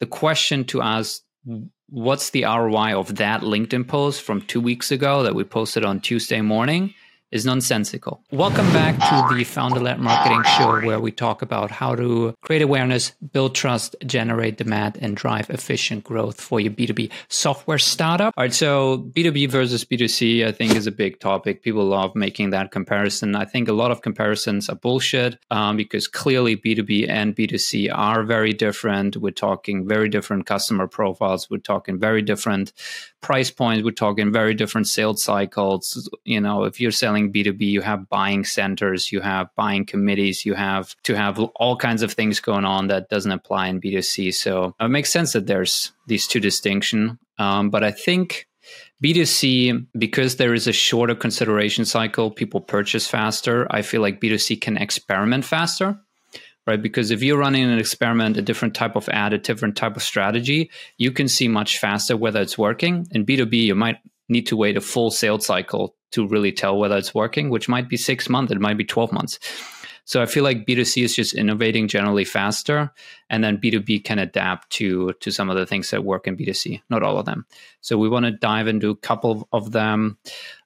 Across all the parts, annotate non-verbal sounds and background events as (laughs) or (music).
the question to ask what's the ROI of that LinkedIn post from two weeks ago that we posted on Tuesday morning is nonsensical. Welcome back to the Founder Led Marketing Show, where we talk about how to create awareness, build trust, generate demand, and drive efficient growth for your B2B software startup. All right, so B2B versus B2C, I think, is a big topic. People love making that comparison. I think a lot of comparisons are bullshit um, because clearly B2B and B2C are very different. We're talking very different customer profiles, we're talking very different price points, we're talking very different sales cycles. You know, if you're selling selling B2B, you have buying centers, you have buying committees, you have to have all kinds of things going on that doesn't apply in B2C. So it makes sense that there's these two distinction. Um, but I think B2C, because there is a shorter consideration cycle, people purchase faster. I feel like B2C can experiment faster right? Because if you're running an experiment, a different type of ad, a different type of strategy, you can see much faster whether it's working. In B2B, you might need to wait a full sales cycle to really tell whether it's working, which might be six months, it might be 12 months. So I feel like B2C is just innovating generally faster, and then B2B can adapt to to some of the things that work in B2C, not all of them. So we want to dive into a couple of them,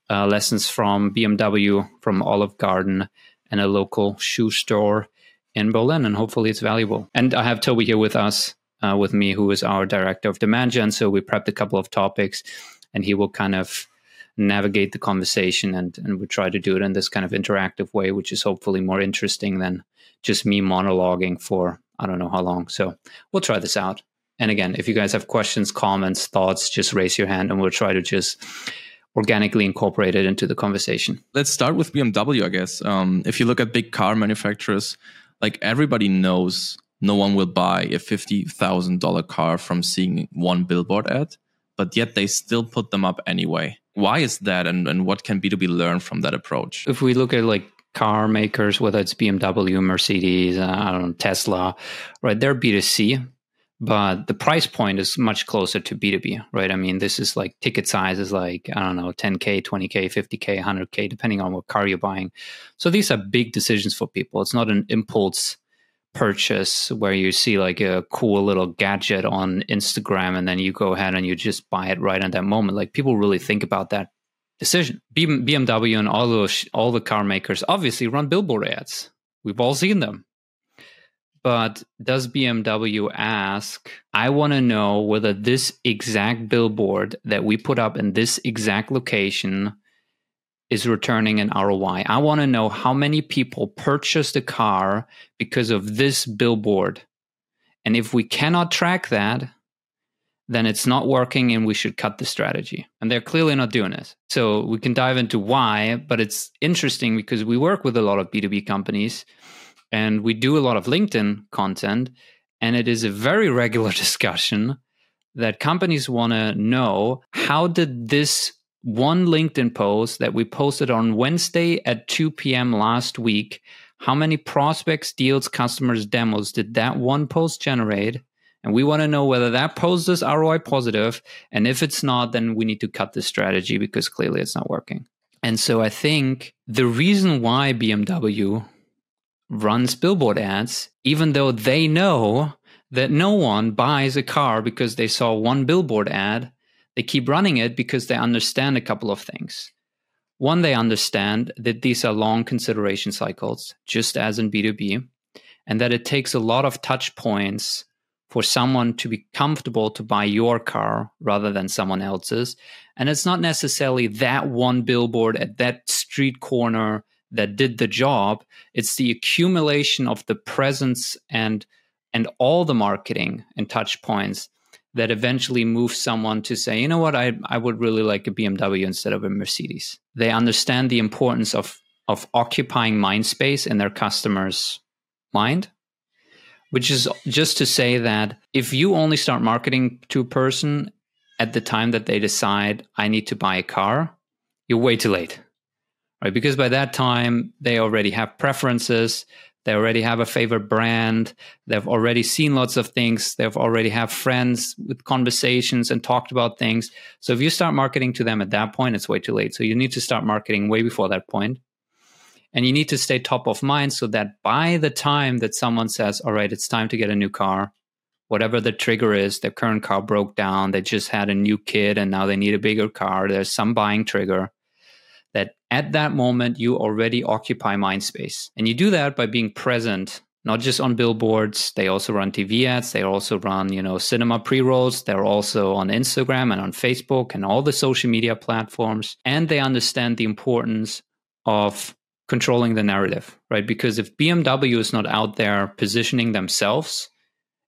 uh, lessons from BMW, from Olive Garden, and a local shoe store in Berlin, and hopefully it's valuable. And I have Tobi here with us, uh, with me, who is our director of demand gen. So we prepped a couple of topics, and he will kind of navigate the conversation and and we try to do it in this kind of interactive way which is hopefully more interesting than just me monologuing for i don't know how long. So we'll try this out. And again if you guys have questions comments thoughts just raise your hand and we'll try to just organically incorporate it into the conversation. Let's start with bmw i guess. Um, if you look at big car manufacturers like everybody knows no one will buy a $50000 car from seeing one billboard ad but yet they still put them up anyway. Why is that and, and what can b2b learn from that approach? If we look at like car makers whether it's bmw mercedes uh, i don't know tesla right they're b2c but the price point is much closer to b2b right? I mean this is like ticket size is like i don't know 10k 20k 50k 100k depending on what car you're buying. So these are big decisions for people. It's not an impulse purchase where you see like a cool little gadget on Instagram and then you go ahead and you just buy it right at that moment. Like people really think about that decision. BMW and all those all the car makers obviously run billboard ads. We've all seen them. But does BMW ask, I want to know whether this exact billboard that we put up in this exact location is returning an ROI. I want to know how many people purchased a car because of this billboard. And if we cannot track that, then it's not working and we should cut the strategy. And they're clearly not doing it. So we can dive into why, but it's interesting because we work with a lot of B2B companies and we do a lot of LinkedIn content. And it is a very regular (laughs) discussion that companies want to know how did this one LinkedIn post that we posted on Wednesday at 2 p.m. last week. How many prospects, deals, customers, demos did that one post generate? And we want to know whether that post is ROI positive. And if it's not, then we need to cut the strategy because clearly it's not working. And so I think the reason why BMW runs billboard ads, even though they know that no one buys a car because they saw one billboard ad, they keep running it because they understand a couple of things. One, they understand that these are long consideration cycles, just as in B2B, and that it takes a lot of touch points for someone to be comfortable to buy your car rather than someone else's. And it's not necessarily that one billboard at that street corner that did the job. It's the accumulation of the presence and and all the marketing and touch points that eventually moves someone to say, you know what, I, I would really like a BMW instead of a Mercedes. They understand the importance of, of occupying mind space in their customer's mind, which is just to say that if you only start marketing to a person at the time that they decide, I need to buy a car, you're way too late. Right? Because by that time, they already have preferences they already have a favorite brand. They've already seen lots of things. They've already have friends with conversations and talked about things. So if you start marketing to them at that point, it's way too late. So you need to start marketing way before that point. And you need to stay top of mind so that by the time that someone says, all right, it's time to get a new car, whatever the trigger is, their current car broke down, they just had a new kid and now they need a bigger car, there's some buying trigger, that at that moment you already occupy mind space. And you do that by being present, not just on billboards, they also run TV ads, they also run, you know, cinema pre-rolls, they're also on Instagram and on Facebook and all the social media platforms, and they understand the importance of controlling the narrative, right? Because if BMW is not out there positioning themselves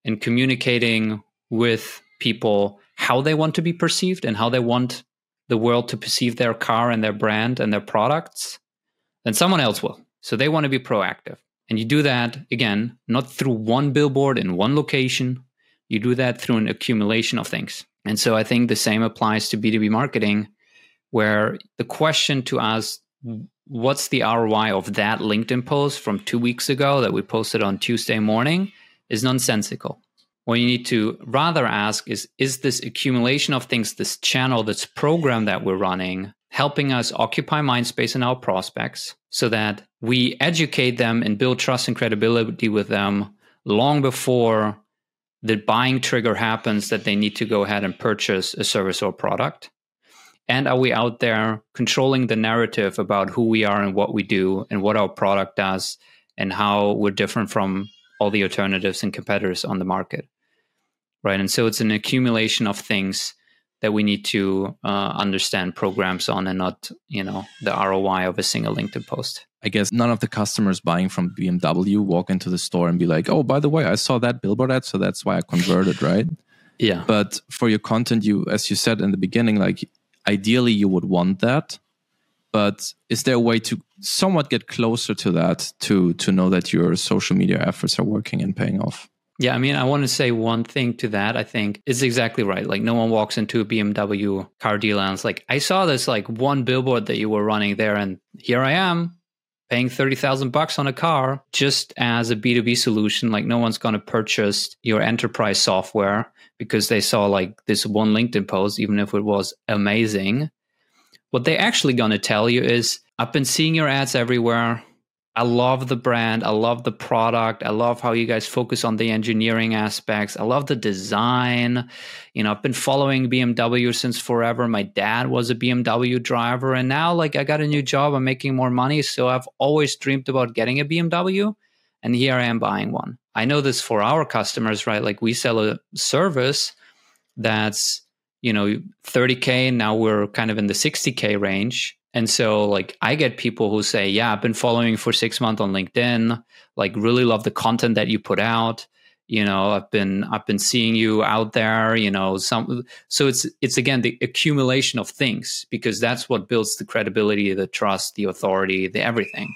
and communicating with people how they want to be perceived and how they want the world to perceive their car and their brand and their products, then someone else will. So they want to be proactive. And you do that, again, not through one billboard in one location. You do that through an accumulation of things. And so I think the same applies to B2B marketing, where the question to ask, what's the ROI of that LinkedIn post from two weeks ago that we posted on Tuesday morning is nonsensical. What you need to rather ask is Is this accumulation of things, this channel, this program that we're running, helping us occupy mind space in our prospects so that we educate them and build trust and credibility with them long before the buying trigger happens that they need to go ahead and purchase a service or product? And are we out there controlling the narrative about who we are and what we do and what our product does and how we're different from all the alternatives and competitors on the market? Right. And so it's an accumulation of things that we need to uh, understand programs on and not, you know, the ROI of a single LinkedIn post. I guess none of the customers buying from BMW walk into the store and be like, oh, by the way, I saw that billboard ad, so that's why I converted, right? Yeah. But for your content, you, as you said in the beginning, like ideally you would want that. But is there a way to somewhat get closer to that to to know that your social media efforts are working and paying off? Yeah, I mean, I want to say one thing to that. I think it's exactly right. Like, no one walks into a BMW car dealer and it's like, I saw this like one billboard that you were running there, and here I am paying 30,000 bucks on a car just as a B2B solution. Like, no one's going to purchase your enterprise software because they saw like this one LinkedIn post, even if it was amazing. What they're actually going to tell you is, I've been seeing your ads everywhere. I love the brand. I love the product. I love how you guys focus on the engineering aspects. I love the design. You know, I've been following BMW since forever. My dad was a BMW driver and now like I got a new job. I'm making more money, so I've always dreamed about getting a BMW and here I am buying one. I know this for our customers, right? Like we sell a service that's, you know, 30k, now we're kind of in the 60k range and so like I get people who say, "Yeah, I've been following for 6 months on LinkedIn, like really love the content that you put out. You know, I've been I've been seeing you out there, you know, some so it's it's again the accumulation of things because that's what builds the credibility, the trust, the authority, the everything.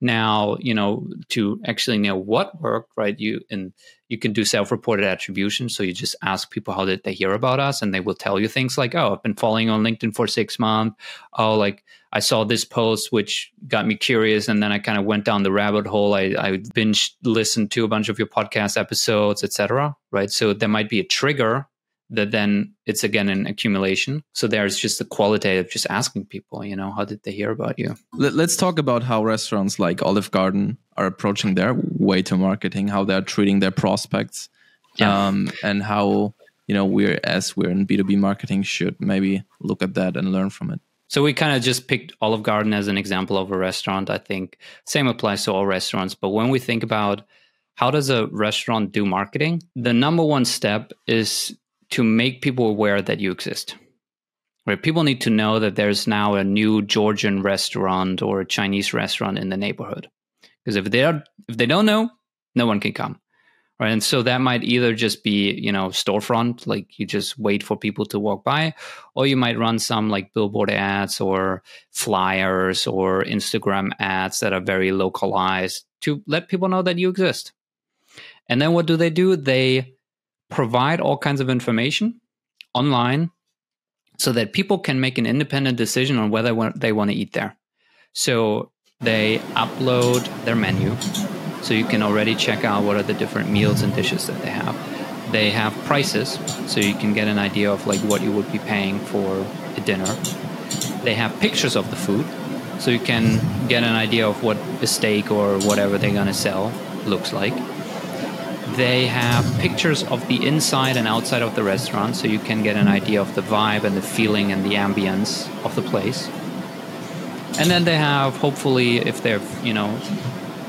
Now, you know, to actually know what worked, right? You and you can do self-reported attribution. So you just ask people how did they hear about us, and they will tell you things like, "Oh, I've been following on LinkedIn for six months. Oh, like I saw this post which got me curious, and then I kind of went down the rabbit hole. I, I binge listened to a bunch of your podcast episodes, etc. Right? So there might be a trigger that then it's again an accumulation. So there's just the qualitative, just asking people, you know, how did they hear about you? Let's talk about how restaurants like Olive Garden are approaching their way to marketing, how they're treating their prospects, yeah. um, and how you know we're as we're in B2B marketing should maybe look at that and learn from it. So we kind of just picked Olive Garden as an example of a restaurant. I think same applies to all restaurants. But when we think about how does a restaurant do marketing, the number one step is to make people aware that you exist. Right? People need to know that there's now a new Georgian restaurant or a Chinese restaurant in the neighborhood. Because if they are, if they don't know, no one can come. Right. And so that might either just be, you know, storefront, like you just wait for people to walk by, or you might run some like billboard ads or flyers or Instagram ads that are very localized to let people know that you exist. And then what do they do? They provide all kinds of information online so that people can make an independent decision on whether they want to eat there. So they upload their menu so you can already check out what are the different meals and dishes that they have. They have prices so you can get an idea of like what you would be paying for a dinner. They have pictures of the food so you can get an idea of what a steak or whatever they're going to sell looks like They have pictures of the inside and outside of the restaurant so you can get an idea of the vibe and the feeling and the ambience of the place. And then they have, hopefully, if they've, you know,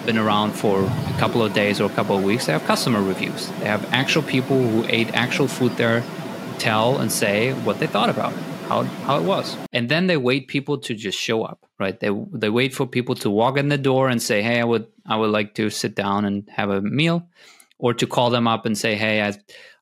been around for a couple of days or a couple of weeks, they have customer reviews. They have actual people who ate actual food there tell and say what they thought about it, how, how it was. And then they wait people to just show up, right? They, they wait for people to walk in the door and say, hey, I would, I would like to sit down and have a meal or to call them up and say, "Hey, I,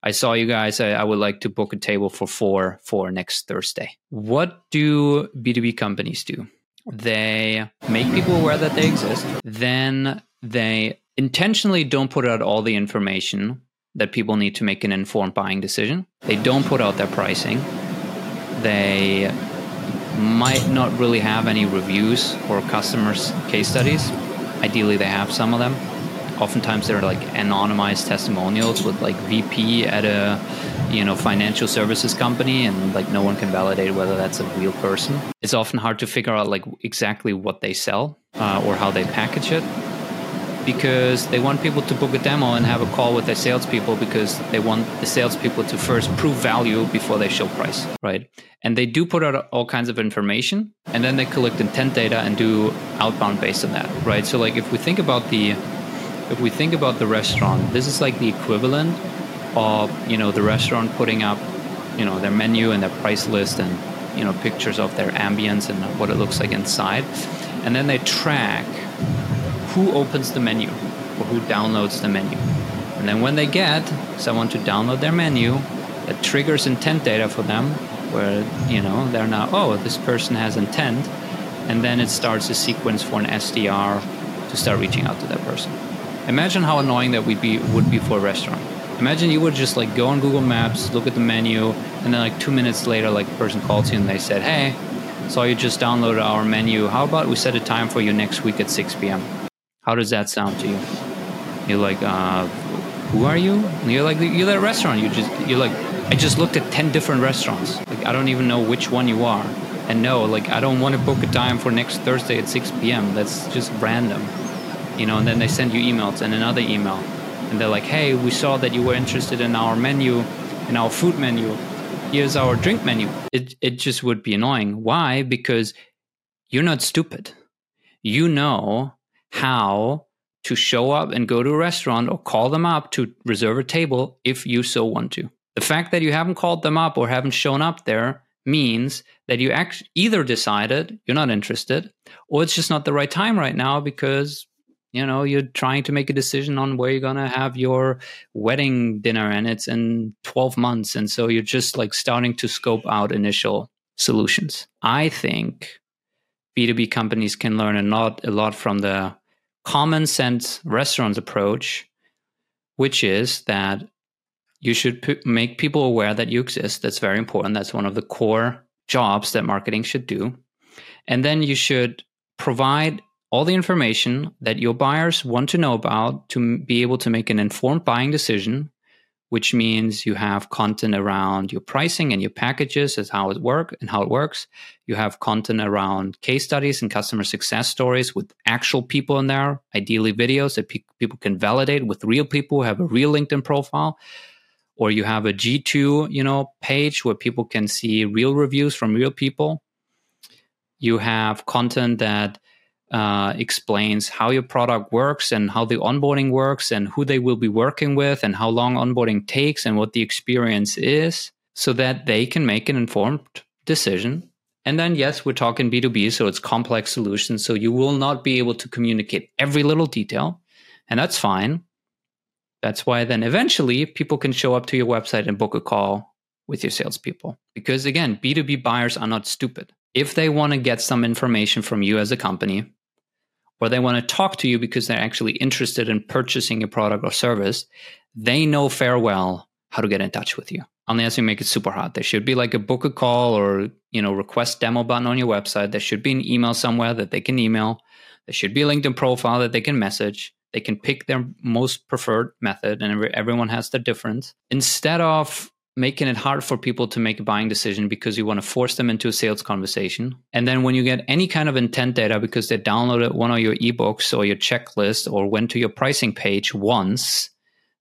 I saw you guys. I, I would like to book a table for four for next Thursday." What do B two B companies do? They make people aware that they exist. Then they intentionally don't put out all the information that people need to make an informed buying decision. They don't put out their pricing. They might not really have any reviews or customers case studies. Ideally, they have some of them oftentimes they're like anonymized testimonials with like VP at a you know financial services company and like no one can validate whether that's a real person. It's often hard to figure out like exactly what they sell uh, or how they package it because they want people to book a demo and have a call with their salespeople because they want the salespeople to first prove value before they show price, right? And they do put out all kinds of information and then they collect intent data and do outbound based on that, right? So, like, if we think about the if we think about the restaurant, this is like the equivalent of you know the restaurant putting up you know their menu and their price list and you know pictures of their ambience and what it looks like inside, and then they track who opens the menu or who downloads the menu, and then when they get someone to download their menu, it triggers intent data for them, where you know they're now oh this person has intent, and then it starts a sequence for an SDR to start reaching out to that person. Imagine how annoying that would be would be for a restaurant. Imagine you would just like go on Google Maps, look at the menu, and then like two minutes later, like a person calls you and they said, "Hey, saw you just downloaded our menu. How about we set a time for you next week at 6 p.m.?" How does that sound to you? You're like, uh, "Who are you?" And you're like, "You're that restaurant. You just you're like, I just looked at ten different restaurants. Like I don't even know which one you are." And no, like I don't want to book a time for next Thursday at 6 p.m. That's just random you know, and then they send you emails and another email. And they're like, hey, we saw that you were interested in our menu, in our food menu. Here's our drink menu. It, it just would be annoying. Why? Because you're not stupid. You know how to show up and go to a restaurant or call them up to reserve a table if you so want to. The fact that you haven't called them up or haven't shown up there means that you act- either decided you're not interested or it's just not the right time right now because you know you're trying to make a decision on where you're going to have your wedding dinner and it's in 12 months and so you're just like starting to scope out initial solutions. I think b2b companies can learn a lot a lot from the common sense restaurants approach which is that you should p- make people aware that you exist. That's very important. That's one of the core jobs that marketing should do. And then you should provide all the information that your buyers want to know about to be able to make an informed buying decision, which means you have content around your pricing and your packages as how it work and how it works. You have content around case studies and customer success stories with actual people in there, ideally videos that pe- people can validate with real people who have a real LinkedIn profile. Or you have a G2, you know, page where people can see real reviews from real people. You have content that uh, explains how your product works and how the onboarding works and who they will be working with and how long onboarding takes and what the experience is so that they can make an informed decision. And then, yes, we're talking B2B, so it's complex solutions. So you will not be able to communicate every little detail, and that's fine. That's why then eventually people can show up to your website and book a call with your salespeople. Because again, B2B buyers are not stupid. If they want to get some information from you as a company, or they want to talk to you because they're actually interested in purchasing a product or service, they know fair well how to get in touch with you. Unless you make it super hot. There should be like a book a call or, you know, request demo button on your website. There should be an email somewhere that they can email. There should be a LinkedIn profile that they can message. They can pick their most preferred method, and everyone has their difference. Instead of making it hard for people to make a buying decision because you want to force them into a sales conversation. And then when you get any kind of intent data because they downloaded one of your ebooks or your checklist or went to your pricing page once,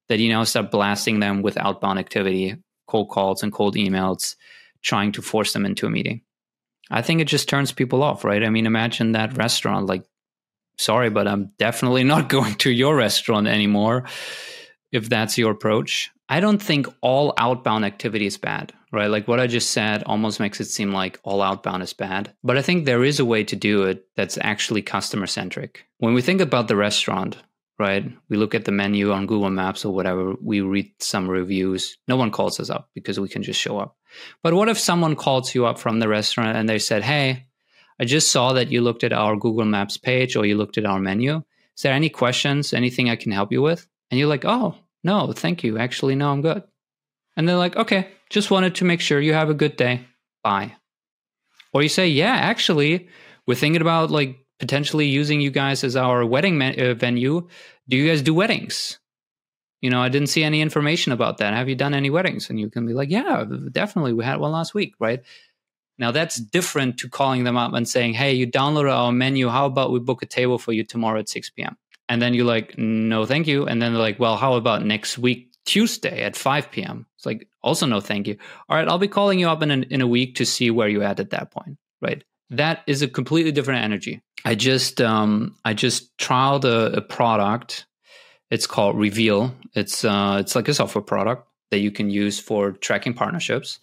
that you now start blasting them with outbound activity, cold calls and cold emails, trying to force them into a meeting. I think it just turns people off, right? I mean, imagine that restaurant like, sorry, but I'm definitely not (laughs) going to your restaurant anymore if that's your approach. I don't think all outbound activity is bad, right? Like what I just said almost makes it seem like all outbound is bad. But I think there is a way to do it that's actually customer centric. When we think about the restaurant, right? We look at the menu on Google Maps or whatever, we read some reviews. No one calls us up because we can just show up. But what if someone calls you up from the restaurant and they said, Hey, I just saw that you looked at our Google Maps page or you looked at our menu. Is there any questions, anything I can help you with? And you're like, Oh, no, thank you. Actually, no, I'm good. And they're like, Okay, just wanted to make sure you have a good day. Bye. Or you say, Yeah, actually, we're thinking about like potentially using you guys as our wedding uh, venue. Do you guys do weddings? You know, I didn't see any information about that. Have you done any weddings? And you can be like, yeah, definitely. We had one last week, right? Now that's different to calling them up and saying, hey, you downloaded our menu. How about we book a table for you tomorrow at 6 p.m.? And then you're like, no, thank you. And then they're like, well, how about next week, Tuesday at 5 p.m.? It's like, also no, thank you. All right, I'll be calling you up in, an, in a week to see where you're at at that point, right? That is a completely different energy. I just um, I just trialed a, a product. It's called Reveal. It's uh, it's like a software product that you can use for tracking partnerships.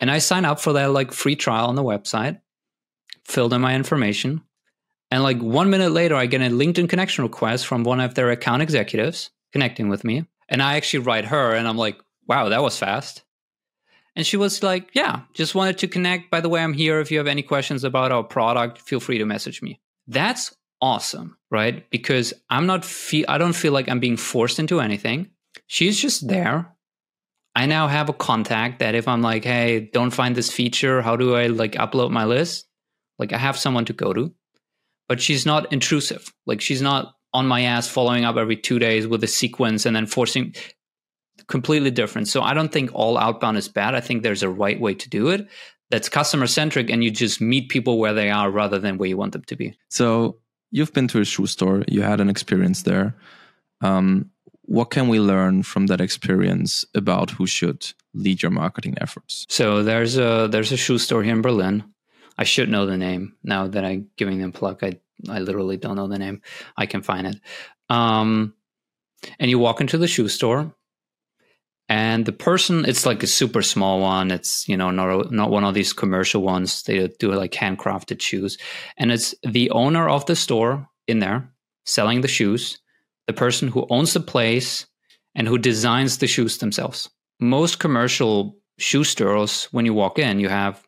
And I sign up for that like free trial on the website, filled in my information, and like one minute later, I get a LinkedIn connection request from one of their account executives connecting with me. And I actually write her, and I'm like, wow, that was fast. And she was like, Yeah, just wanted to connect. By the way, I'm here. If you have any questions about our product, feel free to message me. That's awesome, right? Because I'm not feel I don't feel like I'm being forced into anything. She's just there. I now have a contact that if I'm like, hey, don't find this feature, how do I like upload my list? Like I have someone to go to. But she's not intrusive. Like she's not on my ass following up every two days with a sequence and then forcing completely different. So I don't think all outbound is bad. I think there's a right way to do it that's customer centric and you just meet people where they are rather than where you want them to be. So you've been to a shoe store, you had an experience there. Um, what can we learn from that experience about who should lead your marketing efforts? So there's a there's a shoe store here in Berlin. I should know the name now that I'm giving them pluck. I I literally don't know the name. I can find it. Um, and you walk into the shoe store and the person it's like a super small one it's you know not not one of these commercial ones they do like handcrafted shoes and it's the owner of the store in there selling the shoes the person who owns the place and who designs the shoes themselves most commercial shoe stores when you walk in you have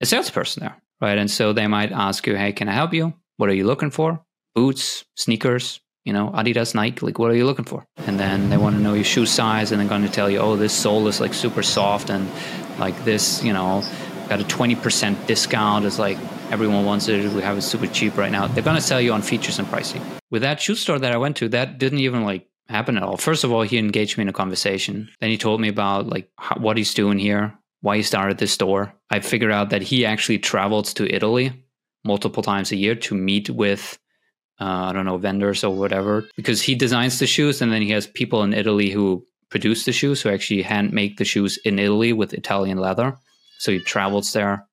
a salesperson there right and so they might ask you hey can i help you what are you looking for boots sneakers you know, Adidas, Nike, like what are you looking for? And then they want to know your shoe size and they're going to tell you, oh, this sole is like super soft and like this, you know, got a 20% discount. It's like everyone wants it. We have it super cheap right now. They're going to sell you on features and pricing. With that shoe store that I went to, that didn't even like happen at all. First of all, he engaged me in a conversation. Then he told me about like how, what he's doing here, why he started this store. I figured out that he actually travels to Italy multiple times a year to meet with uh, I don't know, vendors or whatever, because he designs the shoes and then he has people in Italy who produce the shoes, who actually hand make the shoes in Italy with Italian leather. So he travels there,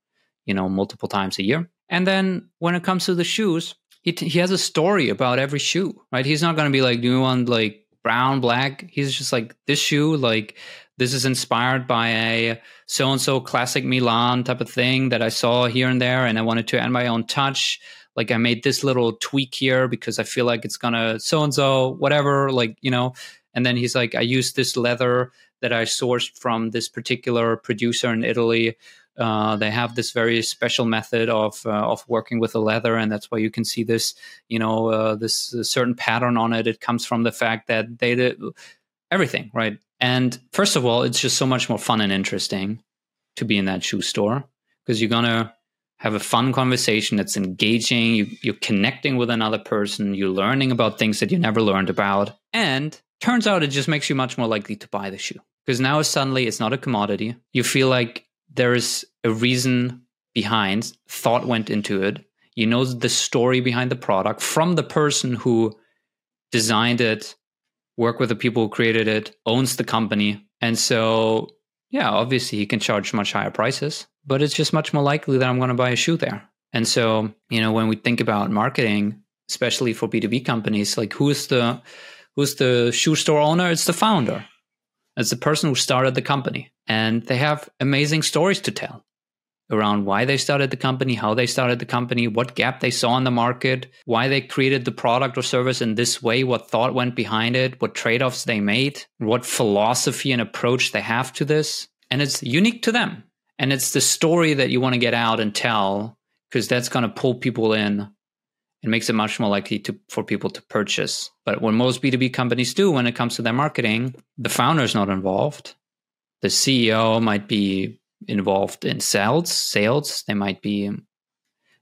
you know, multiple times a year. And then when it comes to the shoes, he, t- he has a story about every shoe, right? He's not going to be like, do you want like brown, black? He's just like, this shoe, like, this is inspired by a so and so classic Milan type of thing that I saw here and there, and I wanted to add my own touch like I made this little tweak here because I feel like it's gonna so and so whatever like you know and then he's like I used this leather that I sourced from this particular producer in Italy uh, they have this very special method of uh, of working with the leather, and that's why you can see this, you know, uh, this certain pattern on it. It comes from the fact that they did everything right. And first of all, it's just so much more fun and interesting to be in that shoe store because you're gonna have a fun conversation that's engaging you, you're connecting with another person you're learning about things that you never learned about and turns out it just makes you much more likely to buy the shoe because now suddenly it's not a commodity you feel like there is a reason behind thought went into it you know the story behind the product from the person who designed it work with the people who created it, owns the company. And so, yeah, obviously he can charge much higher prices, but it's just much more likely that I'm going to buy a shoe there. And so, you know, when we think about marketing, especially for B2B companies, like who's the who's the shoe store owner? It's the founder. It's the person who started the company. And they have amazing stories to tell around why they started the company, how they started the company, what gap they saw in the market, why they created the product or service in this way, what thought went behind it, what trade offs they made, what philosophy and approach they have to this. And it's unique to them. And it's the story that you want to get out and tell because that's going to pull people in and makes it much more likely to for people to purchase. But what most B2B companies do when it comes to their marketing, the founder is not involved. The CEO might be involved in sales, sales. They might be,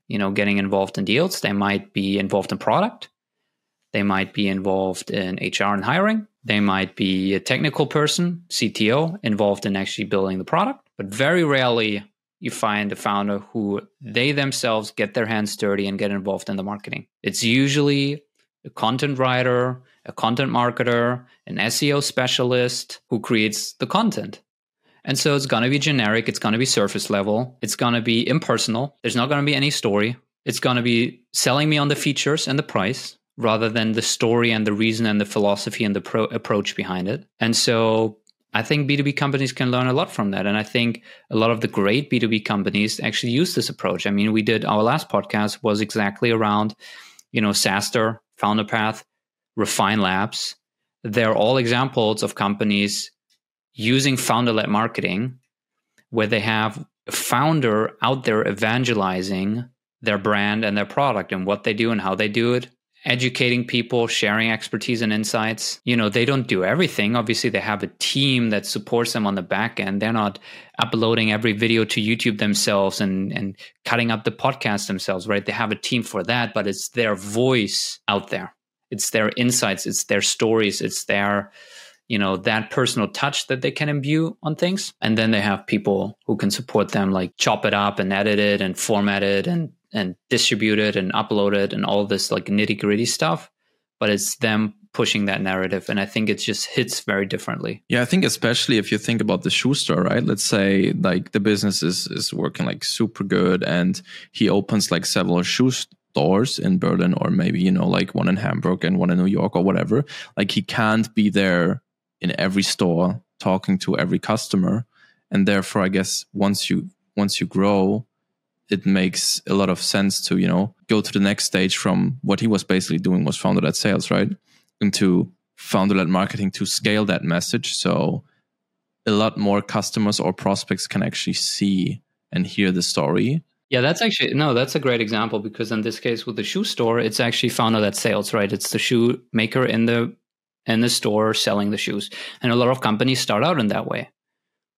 you know, getting involved in deals. They might be involved in product. They might be involved in HR and hiring. They might be a technical person, CTO, involved in actually building the product. But very rarely you find a founder who they themselves get their hands dirty and get involved in the marketing. It's usually a content writer, a content marketer, an SEO specialist who creates the content. And so it's going to be generic. It's going to be surface level. It's going to be impersonal. There's not going to be any story. It's going to be selling me on the features and the price rather than the story and the reason and the philosophy and the pro- approach behind it. And so I think B2B companies can learn a lot from that. And I think a lot of the great B2B companies actually use this approach. I mean, we did our last podcast was exactly around, you know, SaaStr, FounderPath, Refine Labs. They're all examples of companies using founder led marketing where they have a founder out there evangelizing their brand and their product and what they do and how they do it educating people sharing expertise and insights. You know they don't do everything. Obviously they have a team that supports them on the back end. They're not uploading every video to youtube themselves and and cutting up the podcast themselves right? They have a team for that but it's their voice out there. It's their insights. It's their stories. It's their you know that personal touch that they can imbue on things. And then they have people who can support them like chop it up and edit it and format it and and distribute it and upload it and all this like nitty gritty stuff. But it's them pushing that narrative. And i think it just hits very differently. Yeah i think especially if you think about the shoe store right? Let's say like the business is is working like super good and he opens like several shoe stores in berlin or maybe you know like one in hamburg and one in new york or whatever like he can't be there in every store talking to every customer. And therefore i guess once you once you grow it makes a lot of sense to you know go to the next stage from what he was basically doing was founder led sales right? Into founder led marketing to scale that message so a lot more customers or prospects can actually see and hear the story. Yeah that's actually no that's a great example because in this case with the shoe store it's actually founder led sales right? It's the shoe maker in the in the store selling the shoes. And a lot of companies start out in that way.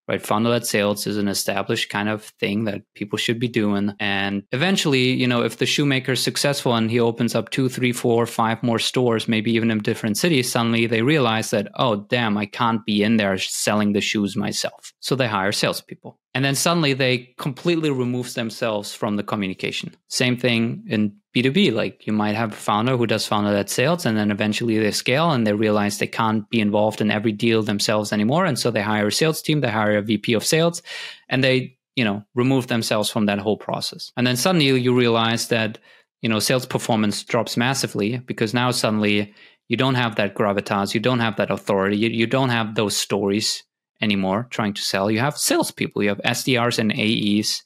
Right, founder led sales is an established kind of thing that people should be doing. And eventually, you know, if the shoemaker is successful and he opens up two, three, four, five more stores, maybe even in different cities, suddenly they realize that, oh, damn, I can't be in there selling the shoes myself. So they hire salespeople. And then suddenly they completely remove themselves from the communication. Same thing in B2B. Like you might have a founder who does founder led sales and then eventually they scale and they realize they can't be involved in every deal themselves anymore. And so they hire a sales team, they hire a VP of sales and they, you know, remove themselves from that whole process. And then suddenly you realize that, you know, sales performance drops massively because now suddenly you don't have that gravitas, you don't have that authority, you, you don't have those stories anymore trying to sell. You have salespeople, you have SDRs and AEs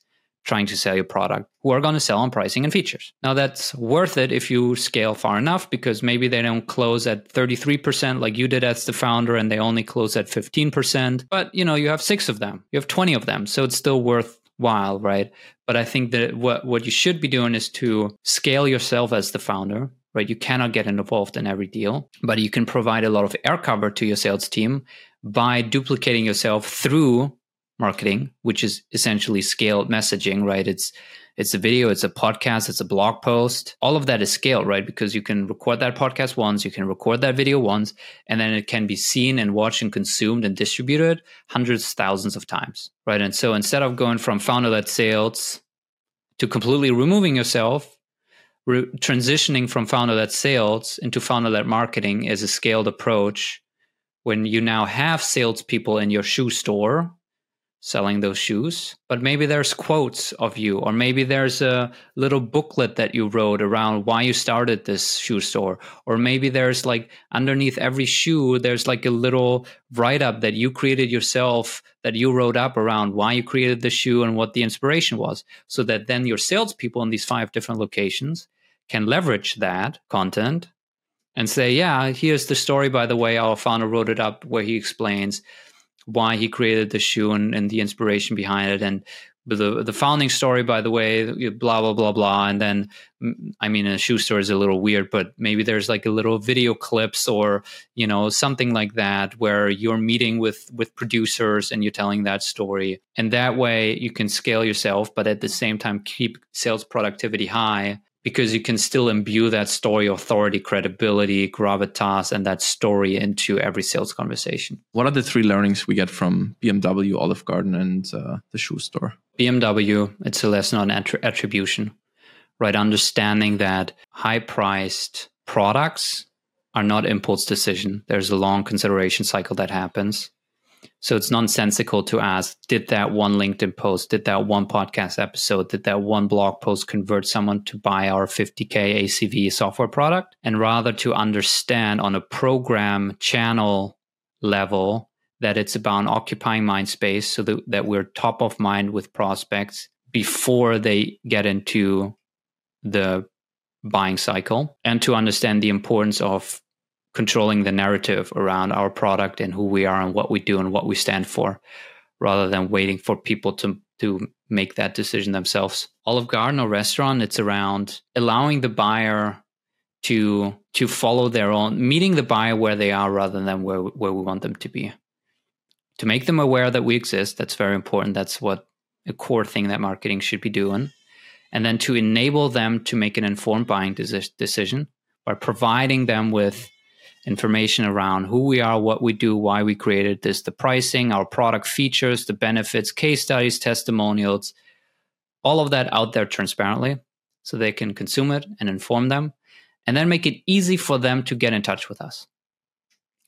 trying to sell your product who are going to sell on pricing and features. Now that's worth it if you scale far enough because maybe they don't close at 33% like you did as the founder and they only close at 15%, but you know, you have 6 of them. You have 20 of them, so it's still worthwhile, right? But I think that what what you should be doing is to scale yourself as the founder, right? You cannot get involved in every deal, but you can provide a lot of air cover to your sales team by duplicating yourself through marketing, which is essentially scaled messaging, right? It's it's a video, it's a podcast, it's a blog post. All of that is scaled, right? Because you can record that podcast once, you can record that video once, and then it can be seen and watched and consumed and distributed hundreds, thousands of times, right? And so instead of going from founder led sales to completely removing yourself, re- transitioning from founder led sales into founder led marketing is a scaled approach when you now have salespeople in your shoe store selling those shoes, but maybe there's quotes of you, or maybe there's a little booklet that you wrote around why you started this shoe store, or maybe there's like underneath every shoe, there's like a little write up that you created yourself that you wrote up around why you created the shoe and what the inspiration was, so that then your salespeople in these five different locations can leverage that content and say, yeah, here's the story, by the way, our founder wrote it up where he explains why he created the shoe and, and the inspiration behind it. And the the founding story by the way blah blah blah blah. And then mm, i mean a shoe store is a little weird but maybe there's like a little video clips or you know something like that where you're meeting with with producers and you're telling that story. And that way you can scale yourself but at the same time keep sales productivity high because you can still imbue that story authority, credibility, gravitas, and that story into every sales conversation. What are the three learnings we get from BMW, Olive Garden, and uh, the shoe store? BMW, it's a lesson on attribution, right? Understanding that high priced products are not impulse decision. There's a long consideration cycle that happens. So it's nonsensical to ask, did that one LinkedIn post, did that one podcast episode, did that one blog post convert someone to buy our 50K ACV software product? And rather to understand on a program channel level that it's about occupying mind space so that, that we're top of mind with prospects before they get into the buying cycle and to understand the importance of controlling the narrative around our product and who we are and what we do and what we stand for rather than waiting for people to to make that decision themselves. Olive Garden or restaurant, it's around allowing the buyer to to follow their own meeting the buyer where they are rather than where where we want them to be. To make them aware that we exist, that's very important. That's what a core thing that marketing should be doing. And then to enable them to make an informed buying decision by providing them with information around who we are, what we do, why we created this, the pricing, our product features, the benefits, case studies, testimonials, all of that out there transparently so they can consume it and inform them and then make it easy for them to get in touch with us.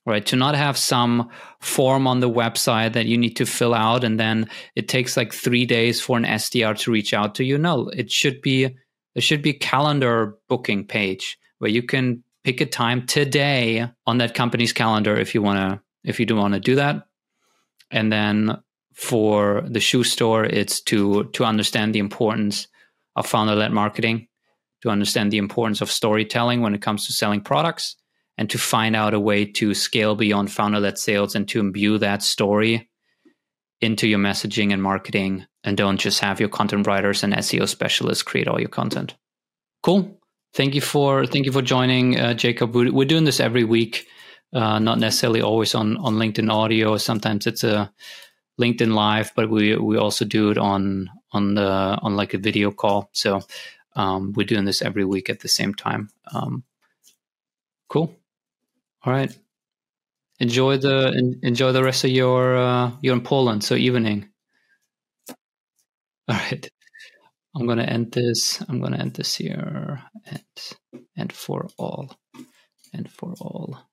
Right, to not have some form on the website that you need to fill out and then it takes like three days for an SDR to reach out to you. No, it should be there should be a calendar booking page where you can pick a time today on that company's calendar if you want to if you do want to do that and then for the shoe store it's to to understand the importance of founder led marketing to understand the importance of storytelling when it comes to selling products and to find out a way to scale beyond founder led sales and to imbue that story into your messaging and marketing and don't just have your content writers and SEO specialists create all your content. Cool. Thank you for thank you for joining, uh, Jacob. We're, we're, doing this every week, uh, not necessarily always on on LinkedIn Audio. Sometimes it's a LinkedIn Live, but we we also do it on on the on like a video call. So um, we're doing this every week at the same time. Um, cool. All right. Enjoy the enjoy the rest of your uh, you're in Poland, so evening. All right. I'm going to end this. I'm going to end this here and and for all and for all.